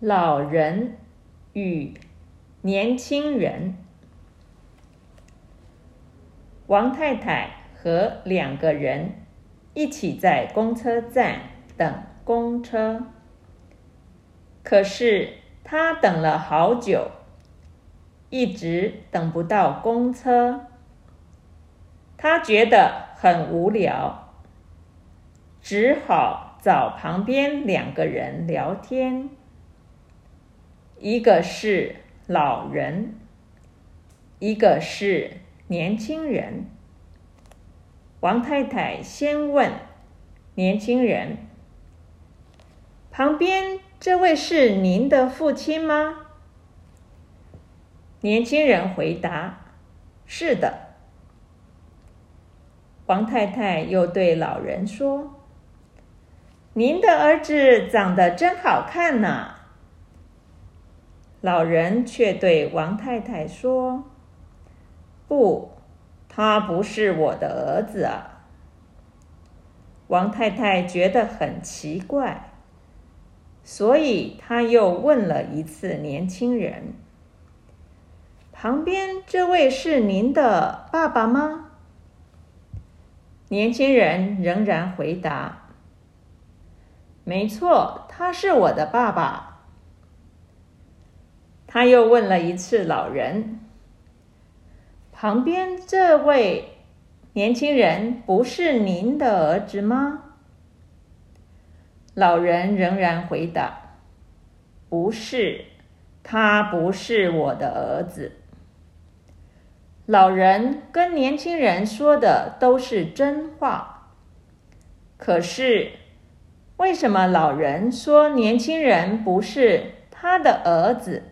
老人与年轻人。王太太和两个人一起在公车站等公车，可是她等了好久，一直等不到公车。她觉得很无聊，只好找旁边两个人聊天。一个是老人，一个是年轻人。王太太先问年轻人：“旁边这位是您的父亲吗？”年轻人回答：“是的。”王太太又对老人说：“您的儿子长得真好看呢。”老人却对王太太说：“不，他不是我的儿子啊。”王太太觉得很奇怪，所以他又问了一次年轻人：“旁边这位是您的爸爸吗？”年轻人仍然回答：“没错，他是我的爸爸。”他又问了一次老人：“旁边这位年轻人不是您的儿子吗？”老人仍然回答：“不是，他不是我的儿子。”老人跟年轻人说的都是真话，可是为什么老人说年轻人不是他的儿子？